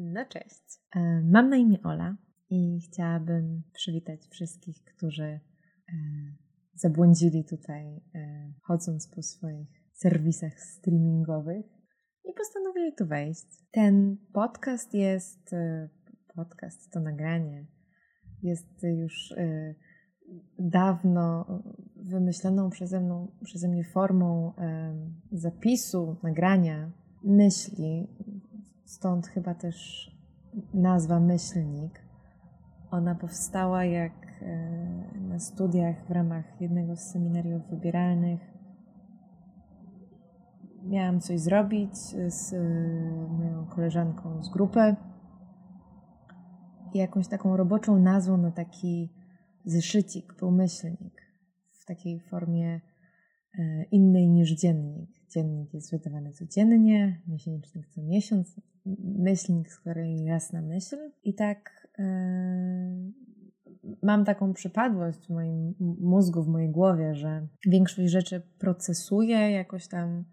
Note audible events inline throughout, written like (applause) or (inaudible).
No cześć. E, mam na imię Ola i chciałabym przywitać wszystkich, którzy e, zabłądzili tutaj, e, chodząc po swoich serwisach streamingowych i postanowili tu wejść. Ten podcast jest, podcast to nagranie, jest już dawno wymyśloną przeze, mną, przeze mnie formą zapisu, nagrania myśli, stąd chyba też nazwa myślnik. Ona powstała jak e, na studiach w ramach jednego z seminariów wybieralnych. Miałam coś zrobić z e, moją koleżanką z grupy i jakąś taką roboczą nazwą na taki zeszycik, pomyślnik w takiej formie e, innej niż dziennik. Dziennik jest wydawany codziennie, miesięcznik co miesiąc, myślnik z kolei jasna myśl. I tak yy, mam taką przypadłość w moim mózgu, w mojej głowie, że większość rzeczy procesuję, jakoś tam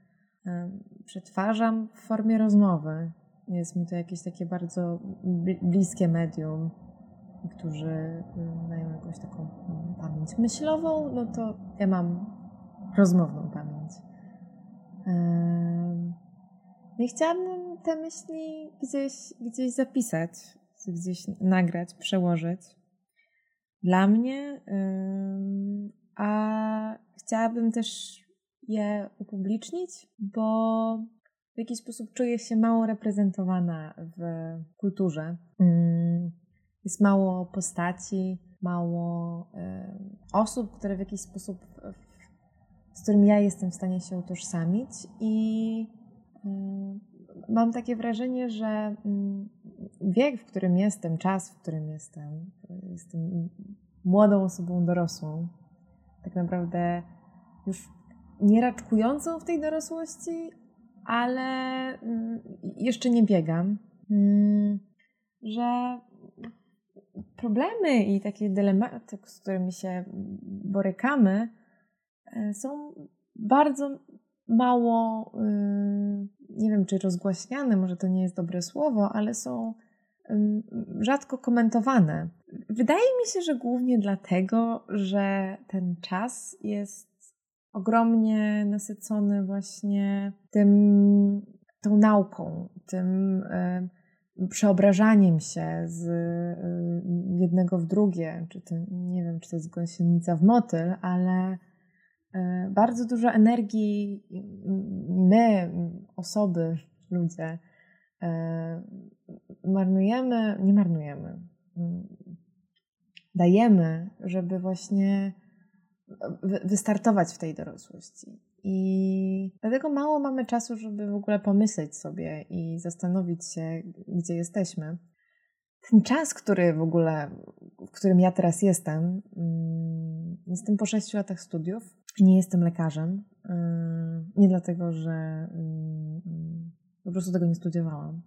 yy, przetwarzam w formie rozmowy. Jest mi to jakieś takie bardzo bliskie medium. Którzy e, mają jakąś taką pamięć myślową, no to ja mam rozmowną. No i chciałabym te myśli gdzieś, gdzieś zapisać, gdzieś nagrać, przełożyć dla mnie, a chciałabym też je upublicznić, bo w jakiś sposób czuję się mało reprezentowana w kulturze. Jest mało postaci, mało osób, które w jakiś sposób z którym ja jestem w stanie się utożsamić i mm, mam takie wrażenie, że mm, wiek, w którym jestem, czas, w którym jestem, jestem młodą osobą dorosłą, tak naprawdę już nie raczkującą w tej dorosłości, ale mm, jeszcze nie biegam, że problemy i takie dylematy, z którymi się borykamy, są bardzo mało, y, nie wiem czy rozgłaśniane, może to nie jest dobre słowo, ale są rzadko komentowane. Wydaje mi się, że głównie dlatego, że ten czas jest ogromnie nasycony właśnie tym, tą nauką, tym przeobrażaniem się z y, jednego w drugie, czy to, nie wiem, czy to jest gąsienica w motyl, ale bardzo dużo energii my, osoby, ludzie, e, marnujemy, nie marnujemy, dajemy, żeby właśnie wystartować w tej dorosłości. I dlatego mało mamy czasu, żeby w ogóle pomyśleć sobie i zastanowić się, gdzie jesteśmy. Ten czas, który w ogóle, w którym ja teraz jestem, jestem po sześciu latach studiów, nie jestem lekarzem. Y, nie dlatego, że y, po prostu tego nie studiowałam.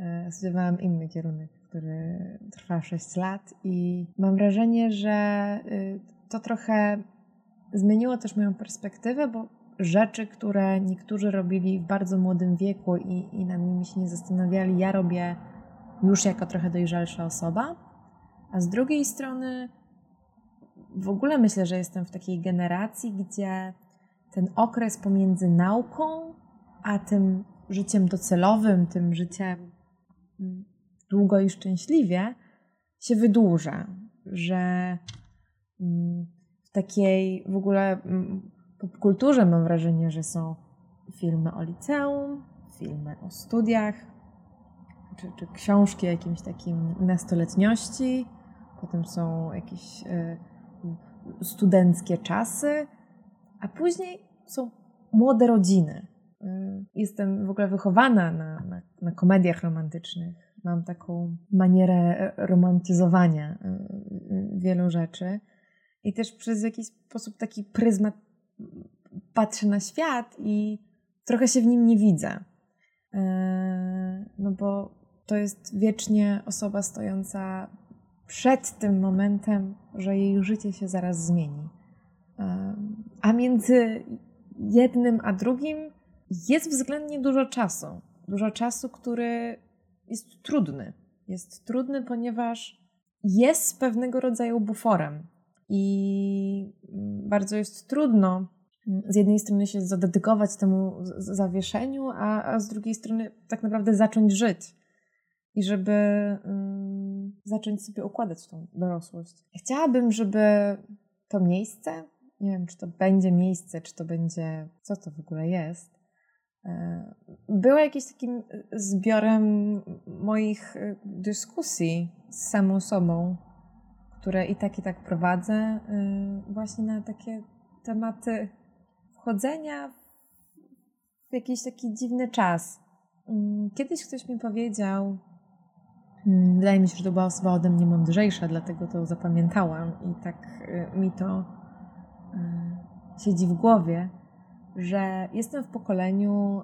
Y, studiowałam inny kierunek, który trwa 6 lat i mam wrażenie, że to trochę zmieniło też moją perspektywę, bo rzeczy, które niektórzy robili w bardzo młodym wieku i, i nad nimi się nie zastanawiali, ja robię już jako trochę dojrzalsza osoba, a z drugiej strony w ogóle myślę, że jestem w takiej generacji, gdzie ten okres pomiędzy nauką a tym życiem docelowym, tym życiem mm, długo i szczęśliwie się wydłuża. Że mm, w takiej w ogóle mm, popkulturze mam wrażenie, że są filmy o liceum, filmy o studiach, czy, czy książki o jakimś takim nastoletniości, potem są jakieś. Y, studenckie czasy, a później są młode rodziny. Y, jestem w ogóle wychowana na, na, na komediach romantycznych. Mam taką manierę romantyzowania y, y, wielu rzeczy. I też przez jakiś sposób taki pryzmat patrzę na świat i trochę się w nim nie widzę. No bo to jest wiecznie osoba stojąca przed tym momentem, że jej życie się zaraz zmieni. A między jednym a drugim jest względnie dużo czasu. Dużo czasu, który jest trudny. Jest trudny, ponieważ jest pewnego rodzaju buforem i mm, bardzo jest trudno mm, z jednej strony się zadedykować temu zawieszeniu, a, a z drugiej strony tak naprawdę zacząć żyć i żeby um, zacząć sobie układać tą dorosłość. Chciałabym, żeby to miejsce, nie wiem, czy to będzie miejsce, czy to będzie, co to w ogóle jest, e, było jakimś takim zbiorem moich e, dyskusji z samą sobą, które i tak i tak prowadzę, e, właśnie na takie tematy wchodzenia w jakiś taki dziwny czas. Mm, kiedyś ktoś mi powiedział, wydaje mi się, że to była osoba ode mnie mądrzejsza, dlatego to zapamiętałam i tak mi to siedzi w głowie, że jestem w pokoleniu,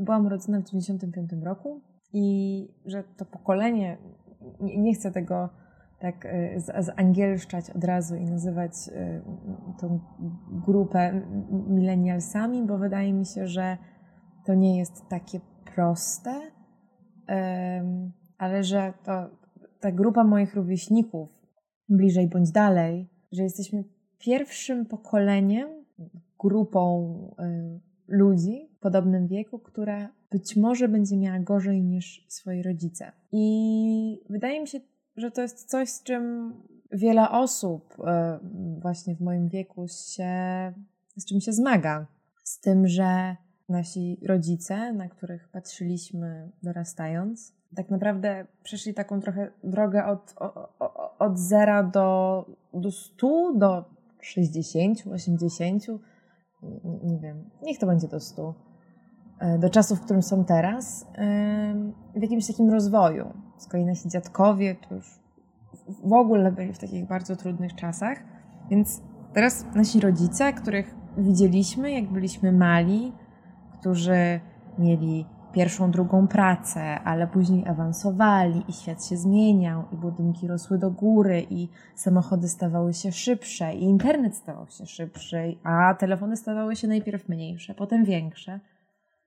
byłam urodzona w 95 roku i że to pokolenie, nie chcę tego tak zangielszczać od razu i nazywać tą grupę millennialsami, bo wydaje mi się, że to nie jest takie proste, ale że to ta grupa moich rówieśników, bliżej bądź dalej, że jesteśmy pierwszym pokoleniem, grupą y, ludzi w podobnym wieku, która być może będzie miała gorzej niż swoi rodzice. I wydaje mi się, że to jest coś, z czym wiele osób y, właśnie w moim wieku się, z czym się zmaga. Z tym, że nasi rodzice, na których patrzyliśmy dorastając, tak naprawdę przeszli taką trochę drogę od, od, zera do, do stu, do 60, 80, nie wiem, niech to będzie do 100, e, do czasów, w którym są teraz, w jakimś takim rozwoju. Z kolei nasi dziadkowie to już w ogóle byli w takich bardzo trudnych czasach, więc teraz nasi rodzice, których widzieliśmy, jak byliśmy mali, którzy mieli pierwszą, drugą pracę, ale później awansowali i świat się zmieniał, i budynki rosły do góry, i samochody stawały się szybsze, i internet stawał się szybszy, a telefony stawały się najpierw mniejsze, potem większe,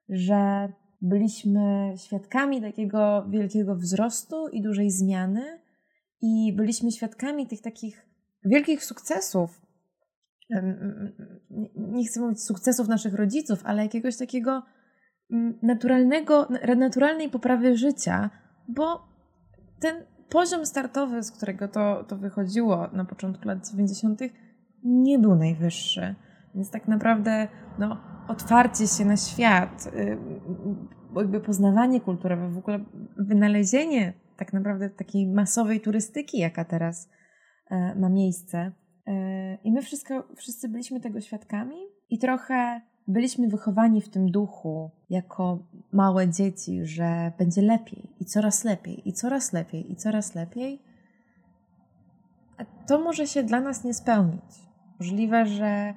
że byliśmy świadkami takiego wielkiego wzrostu i dużej zmiany, i byliśmy świadkami tych takich wielkich sukcesów. Nie chcę mówić sukcesów naszych rodziców, ale jakiegoś takiego naturalnego, naturalnej poprawy życia, bo ten poziom startowy, z którego to, to wychodziło na początku lat 90., nie był najwyższy. Więc tak naprawdę no, otwarcie się na świat, y, jakby poznawanie kulturowe, w ogóle wynalezienie tak naprawdę takiej masowej turystyki, jaka teraz e, ma miejsce. E, I my wszystko, wszyscy byliśmy tego świadkami i trochę byliśmy wychowani w tym duchu jako małe dzieci, że będzie lepiej i coraz lepiej, i coraz lepiej, i coraz lepiej, a to może się dla nas nie spełnić. Możliwe, że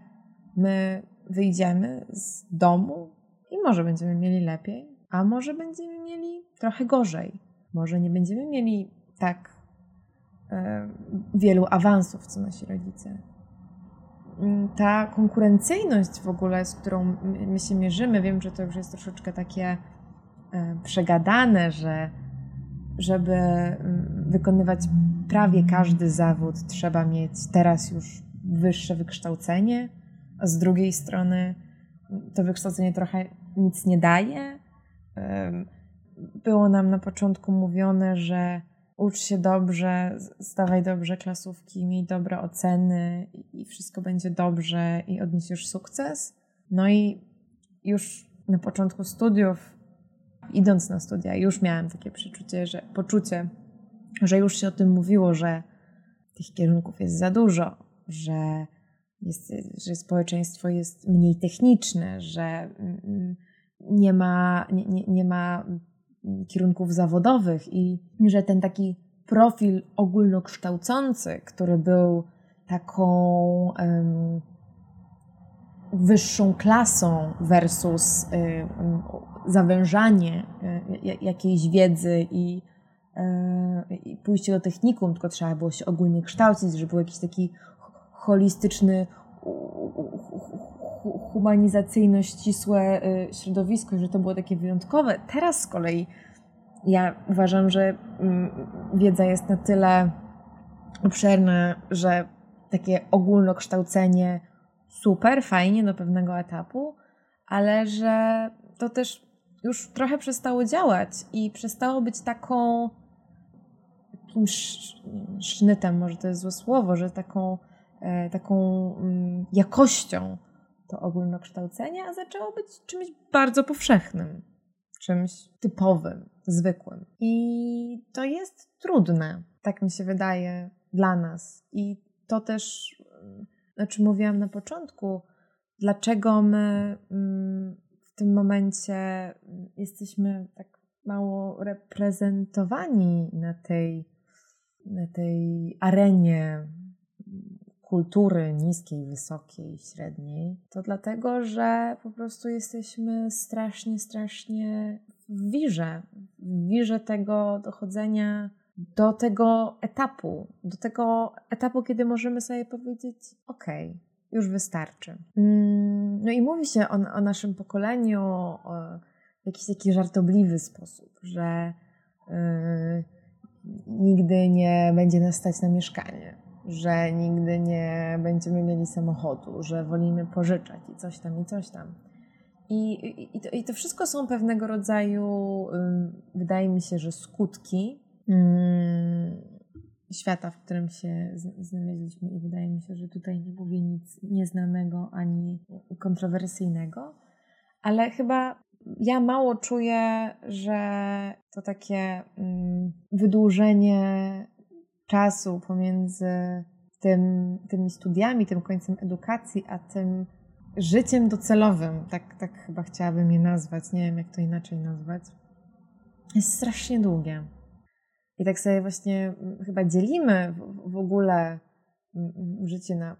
my wyjdziemy z domu i może będziemy mieli lepiej, a może będziemy mieli trochę gorzej. Może nie będziemy mieli tak e, wielu awansów, co nasi rodzice. Mm, ta konkurencyjność w ogóle, z którą my się mierzymy, wiem, że to już jest troszeczkę takie e, przegadane, że żeby mm, wykonywać prawie każdy zawód, trzeba mieć teraz już wyższe wykształcenie, a z drugiej strony mm, to wykształcenie trochę nic nie daje. Było nam na początku mówione, że ucz się dobrze, zdawaj dobrze klasówki, miej dobre oceny i wszystko będzie dobrze i odniesiesz sukces. No i już na początku studiów, idąc na studia, już miałam takie przeczucie, że poczucie, że już się o tym mówiło, że tych kierunków jest za dużo, że, jest, że społeczeństwo jest mniej techniczne, że mm, nie ma, nie, nie, nie ma kierunków zawodowych i że ten taki profil ogólnokształcący, który był taką um, wyższą klasą versus um, zawężanie um, jakiejś wiedzy i, i pójście do technikum, tylko trzeba było się ogólnie kształcić, żeby był jakiś taki holistyczny humanizacyjno ścisłe y, środowisko, że to było takie wyjątkowe. Teraz z kolei ja uważam, że mm, wiedza jest na tyle obszerna, że takie ogólnokształcenie super, fajnie do pewnego etapu, ale że to też już trochę przestało działać i przestało być taką takim sznytem, może to jest złe słowo, że taką, e, taką mm, jakością to ogólnokształcenie, a zaczęło być czymś bardzo powszechnym, czymś typowym, zwykłym. I to jest trudne, tak mi się wydaje, dla nas. I to też, znaczy mówiłam na początku, dlaczego my mm, w tym momencie jesteśmy tak mało reprezentowani na tej, na tej arenie kultury niskiej, wysokiej, średniej, to dlatego, że po prostu jesteśmy strasznie, strasznie w wirze, w wirze tego dochodzenia do tego etapu, do tego etapu, kiedy możemy sobie powiedzieć: OK, już wystarczy. Mm, no i mówi się o, o naszym pokoleniu w jakiś taki żartobliwy sposób, że yy, nigdy nie będzie nas stać na mieszkanie, że nigdy nie będziemy mieli samochodu, że wolimy pożyczać i coś tam, i coś tam. I, i, i, to, i to wszystko są pewnego rodzaju, wydaje mi się, że skutki świata, w którym się znaleźliśmy i wydaje mi się, że tutaj nie mówię nic nieznanego ani kontrowersyjnego, ale chyba ja mało czuję, że to takie wydłużenie czasu pomiędzy tym, tymi studiami, tym końcem edukacji, a tym życiem docelowym, tak, tak chyba chciałabym je nazwać, nie wiem jak to inaczej nazwać, jest strasznie długie. I tak sobie właśnie chyba dzielimy w, ogóle życie na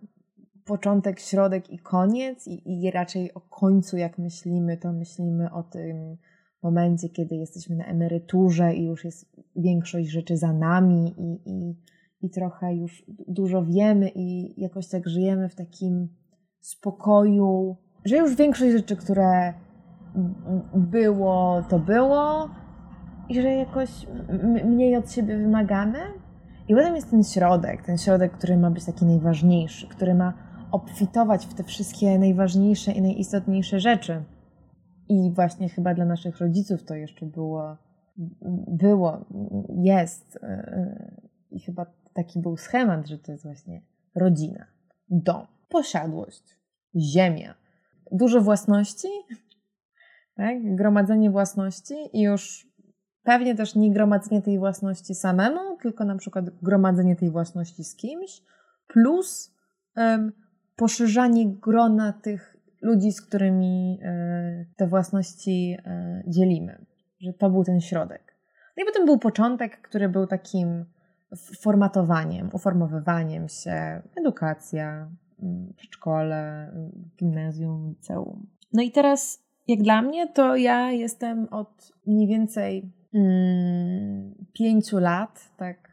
początek, środek i koniec, i, i raczej o końcu, jak myślimy, to myślimy o tym momencie, kiedy jesteśmy na emeryturze i już jest większość rzeczy za nami, i, i, i trochę już dużo wiemy, i jakoś tak żyjemy w takim spokoju, że już większość rzeczy, które było, to było, i że jakoś mniej od siebie wymagamy. I potem jest ten środek, ten środek, który ma być taki najważniejszy, który ma obfitować w te wszystkie najważniejsze i najistotniejsze rzeczy. I właśnie chyba dla naszych rodziców to jeszcze było, było, jest. I chyba taki był schemat, że to jest właśnie rodzina, dom, posiadłość, ziemia, dużo własności, tak? gromadzenie własności i już Pewnie też nie gromadzenie tej własności samemu, tylko na przykład gromadzenie tej własności z kimś, plus um, poszerzanie grona tych ludzi, z którymi um, te własności um, dzielimy. Że to był ten środek. No i potem był początek, który był takim formatowaniem, uformowywaniem się, edukacja, mm, przedszkole, gimnazjum, liceum. No i teraz, jak dla mnie, to ja jestem od mniej więcej mm, pięciu lat, tak.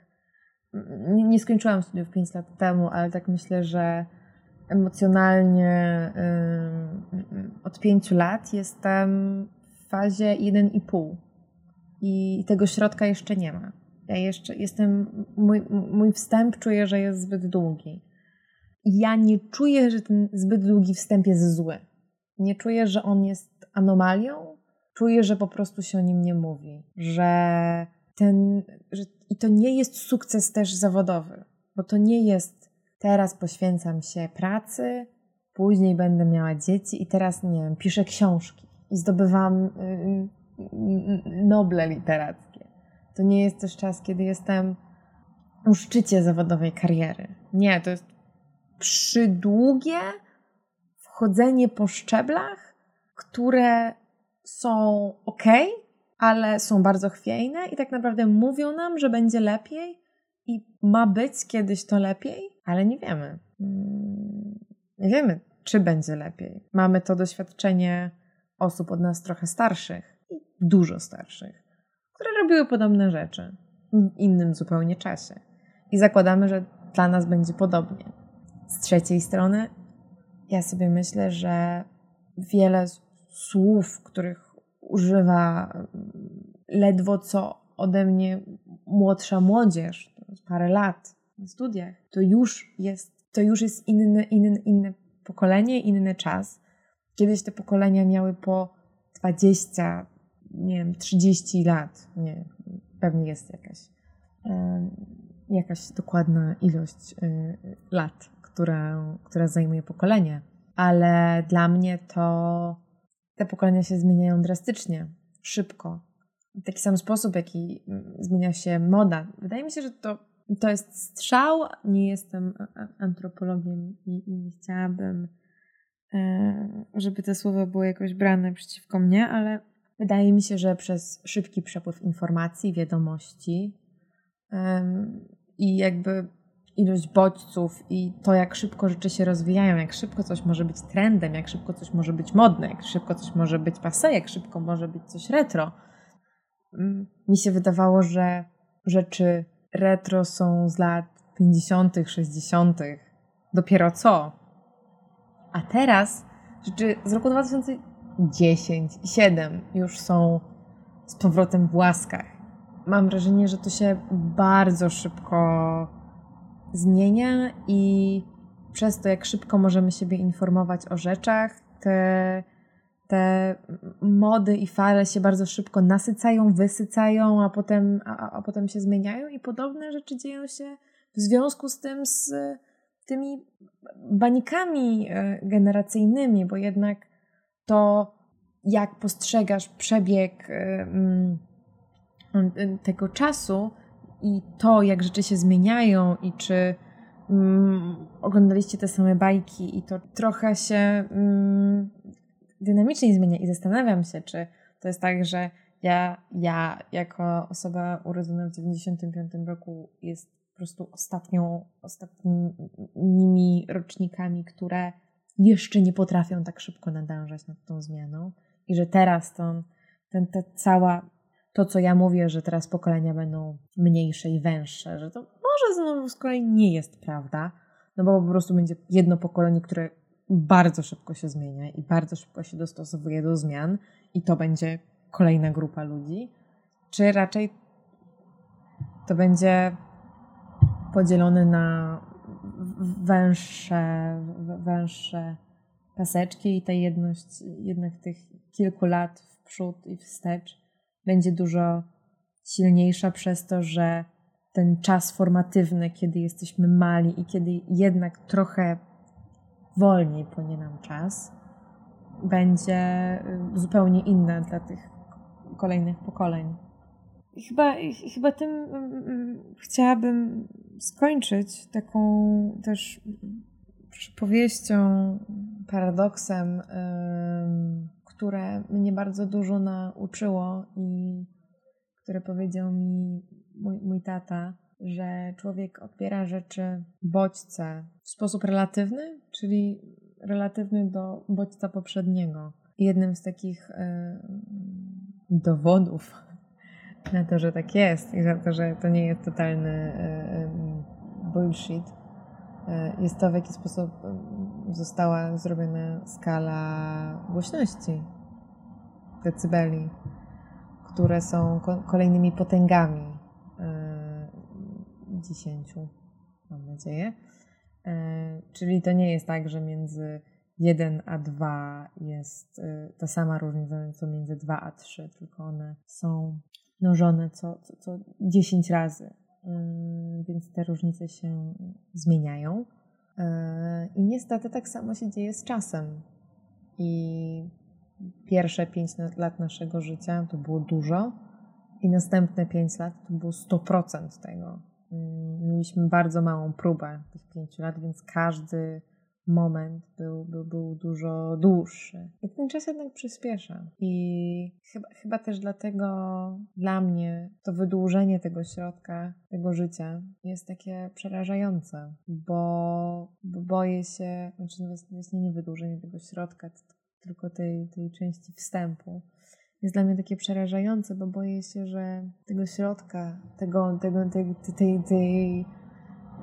Nie, nie skończyłam studiów pięć lat temu, ale tak myślę, że emocjonalnie y, od pięciu lat jestem w fazie 1,5 i tego środka jeszcze nie ma. Ja jeszcze jestem, mój, mój wstęp czuję, że jest zbyt długi. Ja nie czuję, że ten zbyt długi wstęp jest zły. Nie czuję, że on jest anomalią, czuję, że po prostu się o nim nie mówi, że ten, że, i to nie jest sukces też zawodowy, bo to nie jest teraz poświęcam się pracy, później będę miała dzieci i teraz, nie wiem, piszę książki i zdobywam y, y, noble literackie. To nie jest też czas, kiedy jestem u szczycie zawodowej kariery. Nie, to jest przydługie wchodzenie po szczeblach, które są ok, ale są bardzo chwiejne i tak naprawdę mówią nam, że będzie lepiej i ma być kiedyś to lepiej, ale nie wiemy. Mm, nie wiemy, czy będzie lepiej. Mamy to doświadczenie osób od nas trochę starszych i dużo starszych, które robiły podobne rzeczy w innym zupełnie czasie. I zakładamy, że dla nas będzie podobnie. Z trzeciej strony, ja sobie myślę, że wiele słów, których używa ledwo co ode mnie młodsza młodzież, parę lat studiach, to już jest, to już jest inne, inne, inne pokolenie, inny czas. Kiedyś te pokolenia miały po 20, nie wiem, 30 lat. Nie, pewnie jest jakaś, jakaś dokładna ilość y, lat, która, która zajmuje pokolenie. Ale dla mnie to te pokolenia się zmieniają drastycznie, szybko. W taki sam sposób, jaki mm, zmienia się moda. Wydaje mi się, że to, to jest strzał. Nie jestem antropologiem i, i nie chciałabym, e, żeby te słowa były jakoś brane przeciwko mnie, ale wydaje mi się, że przez szybki przepływ informacji, wiadomości i jakby ilość bodźców i to, jak szybko rzeczy się rozwijają, jak szybko coś może być trendem, jak szybko coś może być modne, jak szybko coś może być passe, jak szybko może być coś retro. Mm, mi się wydawało, że rzeczy retro są z lat 50., 60., dopiero co. A teraz rzeczy z roku 2010 i 7 już są z powrotem w łaskach. Mam wrażenie, że to się bardzo szybko zmienia i przez to, jak szybko możemy siebie informować o rzeczach, te, te mody i fale się bardzo szybko nasycają, wysycają, a potem, a, a potem się zmieniają i podobne rzeczy dzieją się w związku z tym, z tymi banikami e, generacyjnymi, bo jednak to, jak postrzegasz przebieg e, tego czasu, i to, jak rzeczy się zmieniają i czy mm, oglądaliście te same bajki i to trochę się mm, dynamicznie zmienia i zastanawiam się, czy to jest tak, że ja, ja jako osoba urodzona w 95 roku jest po prostu ostatnią, ostatnimi rocznikami, które jeszcze nie potrafią tak szybko nadążać nad tą zmianą i że teraz to, ten, ta cała to, co ja mówię, że teraz pokolenia będą mniejsze i węższe, że to może znowu z kolei nie jest prawda, no bo po prostu będzie jedno pokolenie, które bardzo szybko się zmienia i bardzo szybko się dostosowuje do zmian i to będzie kolejna grupa ludzi, czy raczej to będzie podzielone na węższe, węższe paseczki i ta jedność jednak tych kilku lat w przód i wstecz będzie dużo silniejsza przez to, że ten czas formatywny, kiedy jesteśmy mali i kiedy jednak trochę wolniej płynie nam czas, będzie y, zupełnie inna dla tych kolejnych pokoleń. Chyba, chyba tym mm, mm, chciałabym skończyć taką też przypowieścią, paradoksem które mnie bardzo dużo nauczyło i które powiedział mi mój, mój tata, że człowiek odbiera rzeczy bodźce w sposób relatywny, czyli relatywny do bodźca poprzedniego. Jednym z takich y, dowodów (laughs) na to, że tak jest i za to, że to nie jest totalny y, bullshit, y, jest to, w jaki sposób została zrobiona skala głośności decybeli, które są kolejnymi potęgami yy, dziesięciu, mam nadzieję. Yy, czyli to nie jest tak, że między 1 a 2 jest yy, ta sama różnica, co między 2 a 3, tylko one są mnożone co, co, co 10 razy. Więc te różnice się zmieniają. I niestety tak samo się dzieje z czasem. I pierwsze 5 lat naszego życia to było dużo i następne 5 lat to było 100% tego. Mm, mieliśmy bardzo małą próbę tych 5 lat, więc każdy moment był, był, był dużo dłuższy. I ten czas jednak przyspiesza. I chyba, chyba też dlatego dla mnie to wydłużenie tego środka, tego życia jest takie przerażające, bo, bo boję się, znaczy właśnie nie wydłużenie tego środka, tylko tej, tej części wstępu jest dla mnie takie przerażające, bo boję się, że tego środka, tego, tego, tej, tej, tej,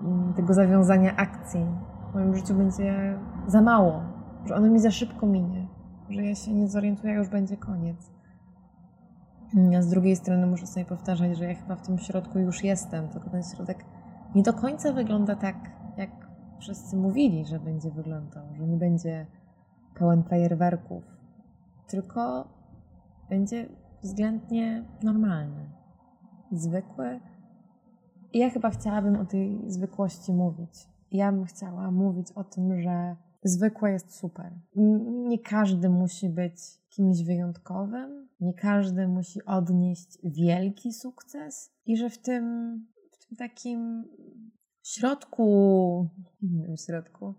mm, tego zawiązania akcji w moim życiu będzie za mało, że ono mi za szybko minie, że ja się nie zorientuję, już będzie koniec. A z drugiej strony muszę sobie powtarzać, że ja chyba w tym środku już jestem, tylko ten środek nie do końca wygląda tak, jak wszyscy mówili, że będzie wyglądał, że nie będzie pełen fajerwerków, tylko będzie względnie normalny, zwykły. I ja chyba chciałabym o tej zwykłości mówić. Ja bym chciała mówić o tym, że zwykłe jest super. Nie każdy musi być kimś wyjątkowym, nie każdy musi odnieść wielki sukces i że w tym, w tym takim środku, w środku,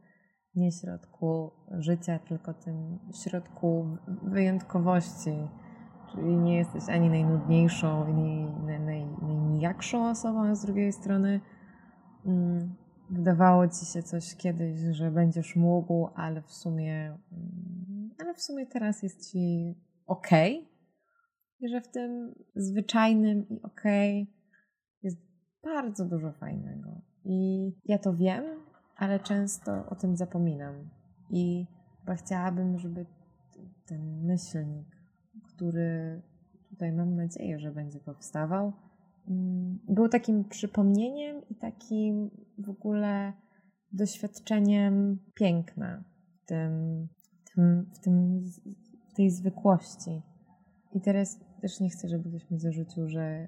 nie środku życia, tylko tym środku wyjątkowości, czyli nie jesteś ani najnudniejszą, ani naj, naj, najnijakszą osobą, a z drugiej strony mm, wydawało ci się coś kiedyś, że będziesz mógł, ale w sumie, mm, ale w sumie teraz jest ci ok. I że w tym zwyczajnym i ok jest bardzo dużo fajnego. I ja to wiem, ale często o tym zapominam. I chyba chciałabym, żeby ten myślnik, który tutaj mam nadzieję, że będzie powstawał, Mm, był takim przypomnieniem i takim w ogóle doświadczeniem piękna w, tym, w, tym, w, tym, w tej zwykłości. I teraz też nie chcę, żeby ktoś mi zarzucił, że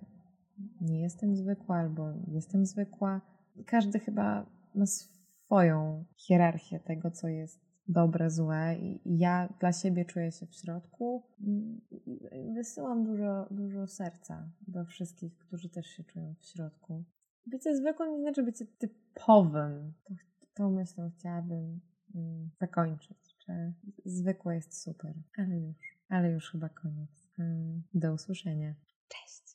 nie jestem zwykła albo jestem zwykła. Każdy chyba ma swoją hierarchię tego, co jest dobre, złe i ja dla siebie czuję się w środku. Wysyłam dużo, dużo serca do wszystkich, którzy też się czują w środku. Bycie zwykłym nie znaczy bycie typowym. To, tą myślą chciałabym mm, zakończyć, że zwykłe jest super, ale już, ale już chyba koniec. Mm, do usłyszenia. Cześć!